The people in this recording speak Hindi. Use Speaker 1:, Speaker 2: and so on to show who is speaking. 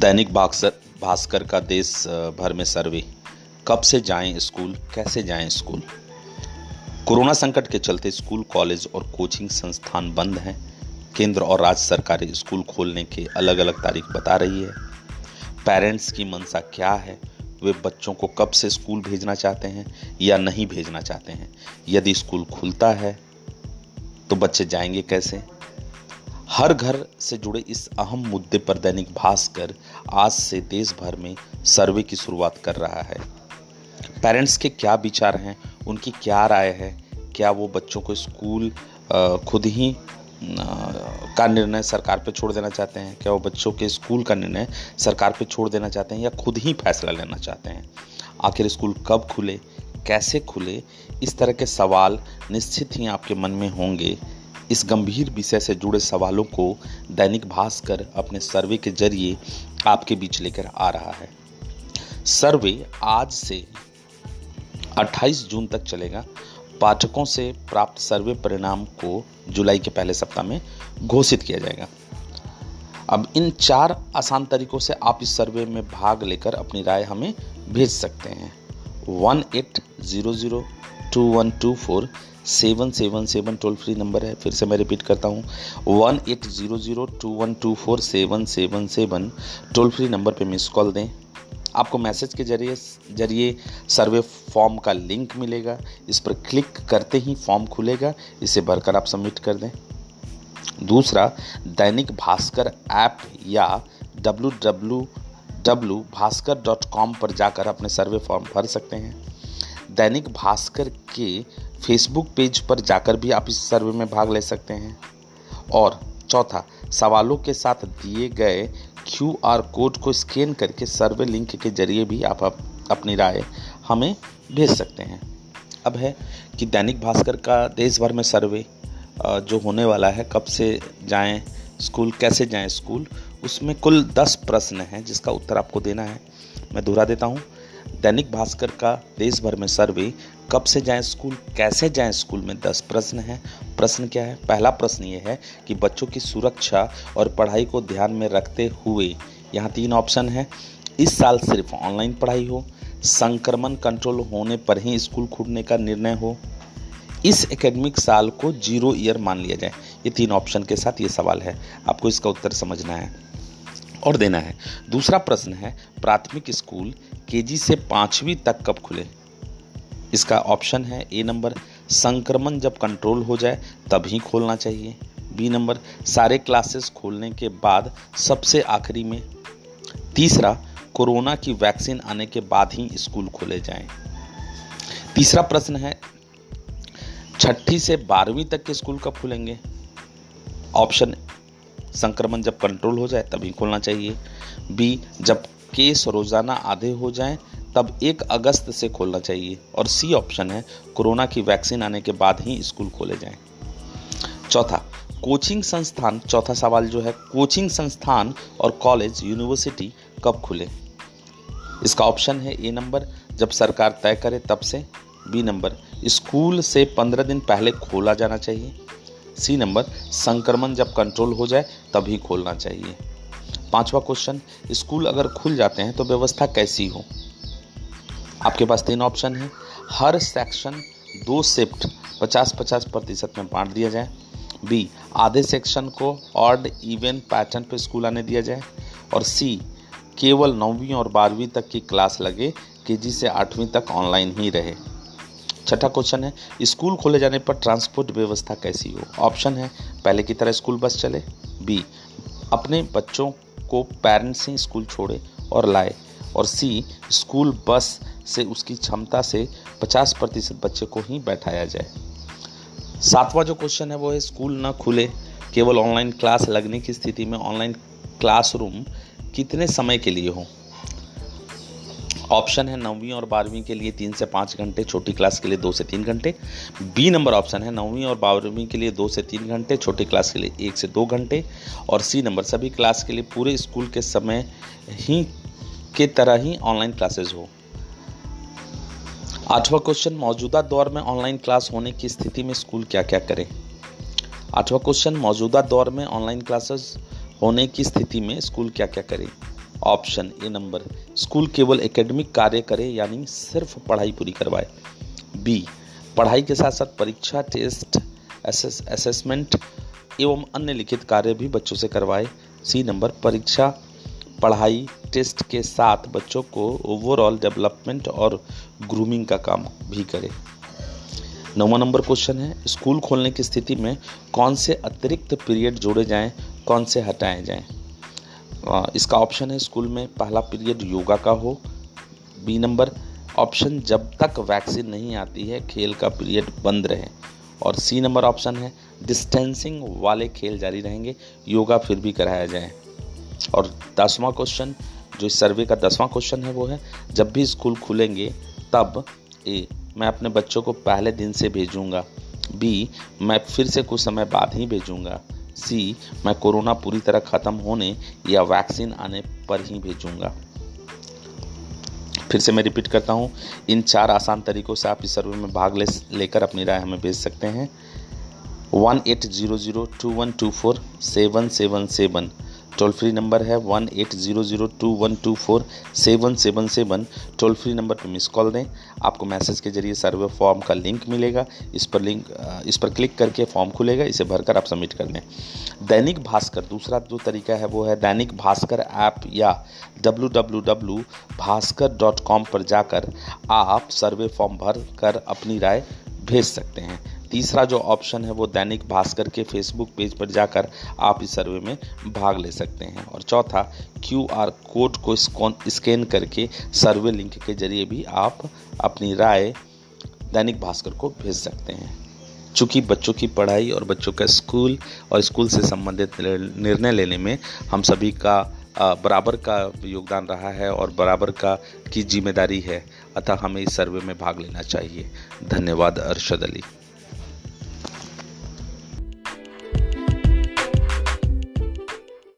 Speaker 1: दैनिक भास्कर भास्कर का देश भर में सर्वे। कब से जाएँ स्कूल? कैसे जाएँ स्कूल? कोरोना संकट के चलते स्कूल, कॉलेज और कोचिंग संस्थान बंद हैं। केंद्र और राज्य सरकारें स्कूल खोलने के अलग अलग तारीख बता रही है। पेरेंट्स की मंशा क्या है? वे बच्चों को कब से स्कूल भेजना चाहते हैं या नहीं भेजना चाहते हैं? यदि स्कूल खुलता है तो बच्चे जाएँगे कैसे? हर घर से जुड़े इस अहम मुद्दे पर दैनिक भास्कर आज से देश भर में सर्वे की शुरुआत कर रहा है। पेरेंट्स के क्या विचार हैं? उनकी क्या राय है? क्या वो बच्चों को स्कूल खुद ही का निर्णय सरकार पे छोड़ देना चाहते हैं? क्या वो बच्चों के स्कूल का निर्णय सरकार पे छोड़ देना चाहते हैं या खुद ही फैसला लेना चाहते हैं? आखिर स्कूल कब खुले? कैसे खुले? इस तरह के सवाल निश्चित ही आपके मन में होंगे। इस गंभीर विषय से जुड़े सवालों को दैनिक भास्कर अपने सर्वे के ज़रिए आपके बीच लेकर आ रहा है। सर्वे आज से 28 जून तक चलेगा। पाठकों से प्राप्त सर्वे परिणाम को जुलाई के पहले सप्ताह में घोषित किया जाएगा। अब इन चार आसान तरीकों से आप इस सर्वे में भाग लेकर अपनी राय हमें भेज सकते हैं। One eight zero zero two one two four seven seven seven toll free number है। फिर से मैं रिपीट करता हूँ। One eight zero zero two one two four seven seven seven toll free number पे मिस कॉल दें। आपको मैसेज के ज़रिए ज़रिए सर्वे फॉर्म का लिंक मिलेगा। इस पर क्लिक करते ही फॉर्म खुलेगा। इसे भरकर आप सबमिट कर दें। दूसरा, दैनिक भास्कर ऐप या W W W Bhaskar dot com पर जाकर अपने सर्वे फॉर्म भर सकते हैं। दैनिक भास्कर के फेसबुक पेज पर जाकर भी आप इस सर्वे में भाग ले सकते हैं। और चौथा, सवालों के साथ दिए गए क्यू आर कोड को स्कैन करके सर्वे लिंक के ज़रिए भी आप अपनी राय हमें भेज सकते हैं। अब है कि दैनिक भास्कर का देश भर में सर्वे जो होने वाला है, कब से जाएँ, स्कूल कैसे जाएँ स्कूल, उसमें कुल दस प्रश्न हैं जिसका उत्तर आपको देना है। मैं दोहरा देता हूँ। दैनिक भास्कर का देश भर में सर्वे, कब से जाएँ स्कूल, कैसे जाएँ स्कूल में? दस प्रश्न हैं। प्रश्न क्या है? पहला प्रश्न ये है कि बच्चों की सुरक्षा और पढ़ाई को ध्यान में रखते हुए यहाँ तीन ऑप्शन है। इस साल सिर्फ़ ऑनलाइन पढ़ाई हो, संक्रमण कंट्रोल होने पर ही स्कूल खुलने का निर्णय हो। इस एकेडमिक साल को ज़ीरो ईयर मान लिया जाए। ये तीन ऑप्शन के साथ ये सवाल है। आपको इसका उत्तर समझना है। और देना है। दूसरा प्रश्न है, प्राथमिक स्कूल केजी से पाँचवीं तक कब खुले? इसका ऑप्शन है ए नंबर, संक्रमण जब कंट्रोल हो जाए तभी खोलना चाहिए। बी नंबर, सारे क्लासेस खोलने के बाद सबसे आखिरी में। तीसरा, कोरोना की वैक्सीन आने के बाद ही स्कूल खोले जाएँ। तीसरा प्रश्न है, छठी से बारहवीं तक के स्कूल कब खुलेंगे? ऑप्शन संक्रमण जब कंट्रोल हो जाए, तभी खोलना चाहिए। बी जब केस रोज़ाना आधे हो जाएँ, तब एक अगस्त से खोलना चाहिए। और सी ऑप्शन है, कोरोना की वैक्सीन आने के बाद ही स्कूल खोले जाएँ। चौथा कोचिंग संस्थान, चौथा सवाल जो है कोचिंग संस्थान और कॉलेज यूनिवर्सिटी कब खुले? इसका ऑप्शन है ए नंबर जब सरकार तय करे तब से। बी नंबर स्कूल से पंद्रह दिन पहले खोला जाना चाहिए। सी नंबर, संक्रमण जब कंट्रोल हो जाए, तभी खोलना चाहिए। पांचवा क्वेश्चन स्कूल अगर खुल जाते हैं तो व्यवस्था कैसी हो? आपके पास तीन ऑप्शन है। हर सेक्शन दो शिफ्ट 50-50 प्रतिशत में बांट दिया जाए। बी आधे सेक्शन को ऑड इवन पैटर्न पर स्कूल आने दिया जाए। और सी केवल नौवीं और बारहवीं तक की क्लास लगे के से आठवीं तक ऑनलाइन ही रहे। छठा क्वेश्चन है, स्कूल खोले जाने पर ट्रांसपोर्ट व्यवस्था कैसी हो? ऑप्शन है, पहले की तरह स्कूल बस चले। बी, अपने बच्चों को पेरेंट्स ही स्कूल छोड़े और लाए। और सी, स्कूल बस से उसकी क्षमता से 50 प्रतिशत बच्चे को ही बैठाया जाए। सातवां जो क्वेश्चन है, वो है स्कूल न खुले, केवल ऑनलाइन क्लास लगने की स्थिति में ऑनलाइन क्लासरूम कितने समय के लिए हो? ऑप्शन है नौवीं और बारहवीं के लिए तीन से पाँच घंटे, छोटी क्लास के लिए दो से तीन घंटे। बी नंबर ऑप्शन है नौवीं और बारहवीं के लिए दो से तीन घंटे, छोटी क्लास के लिए एक से दो घंटे। और सी नंबर, सभी क्लास के लिए पूरे स्कूल के समय ही के तरह ही ऑनलाइन क्लासेज हो। आठवां क्वेश्चन, मौजूदा दौर में ऑनलाइन क्लास होने की स्थिति में स्कूल क्या क्या करें? आठवां क्वेश्चन, मौजूदा दौर में ऑनलाइन क्लासेस होने की स्थिति में स्कूल क्या क्या करें? ऑप्शन ए नंबर स्कूल केवल एकेडमिक कार्य करे यानी सिर्फ़ पढ़ाई पूरी करवाए। बी पढ़ाई के साथ साथ परीक्षा टेस्ट एसेस, असेसमेंट एवं अन्य लिखित कार्य भी बच्चों से करवाए। सी नंबर परीक्षा पढ़ाई टेस्ट के साथ बच्चों को ओवरऑल डेवलपमेंट और ग्रूमिंग का काम भी करे। नौवा नंबर क्वेश्चन है स्कूल खोलने की स्थिति में कौन से अतिरिक्त पीरियड जोड़े जाएँ कौन से हटाए जाएँ? इसका ऑप्शन है स्कूल में पहला पीरियड योगा का हो। बी नंबर ऑप्शन जब तक वैक्सीन नहीं आती है, खेल का पीरियड बंद रहे। और सी नंबर ऑप्शन है डिस्टेंसिंग वाले खेल जारी रहेंगे योगा फिर भी कराया जाए। और दसवां क्वेश्चन जो इस सर्वे का दसवां क्वेश्चन है, वो है, जब भी स्कूल खुलेंगे, तब ए, मैं अपने बच्चों को पहले दिन से भेजूँगा। बी मैं फिर से कुछ समय बाद ही भेजूँगा। सी, मैं कोरोना पूरी तरह ख़त्म होने या वैक्सीन आने पर ही भेजूँगा। फिर से मैं रिपीट करता हूँ, इन चार आसान तरीकों से आप इस सर्वे में भाग ले, लेकर अपनी राय हमें भेज सकते हैं। One eight zero zero two one two four seven seven seven. Toll free number है one eight zero zero two one two four seven seven seven. Toll free number पर मिस कॉल दें। आपको मैसेज के ज़रिए सर्वे फॉर्म का लिंक मिलेगा। इस पर लिंक, इस पर क्लिक करके फॉर्म खुलेगा। इसे भरकर आप सबमिट कर दें दैनिक भास्कर, दूसरा जो तरीका है वो है दैनिक भास्कर ऐप या W W W Bhaskar dot com पर जाकर आप सर्वे फॉर्म भर कर अपनी राय भेज सकते हैं। तीसरा जो ऑप्शन है वो दैनिक भास्कर के फेसबुक पेज पर जाकर आप इस सर्वे में भाग ले सकते हैं। और चौथा क्यू आर कोड को स्कैन करके सर्वे लिंक के ज़रिए भी आप अपनी राय दैनिक भास्कर को भेज सकते हैं। चूँकि बच्चों की पढ़ाई और बच्चों का स्कूल और स्कूल से संबंधित निर्णय लेने में हम सभी का बराबर का योगदान रहा है और बराबर का की ज़िम्मेदारी है, अतः हमें इस सर्वे में भाग लेना चाहिए। धन्यवाद, अरशद अली।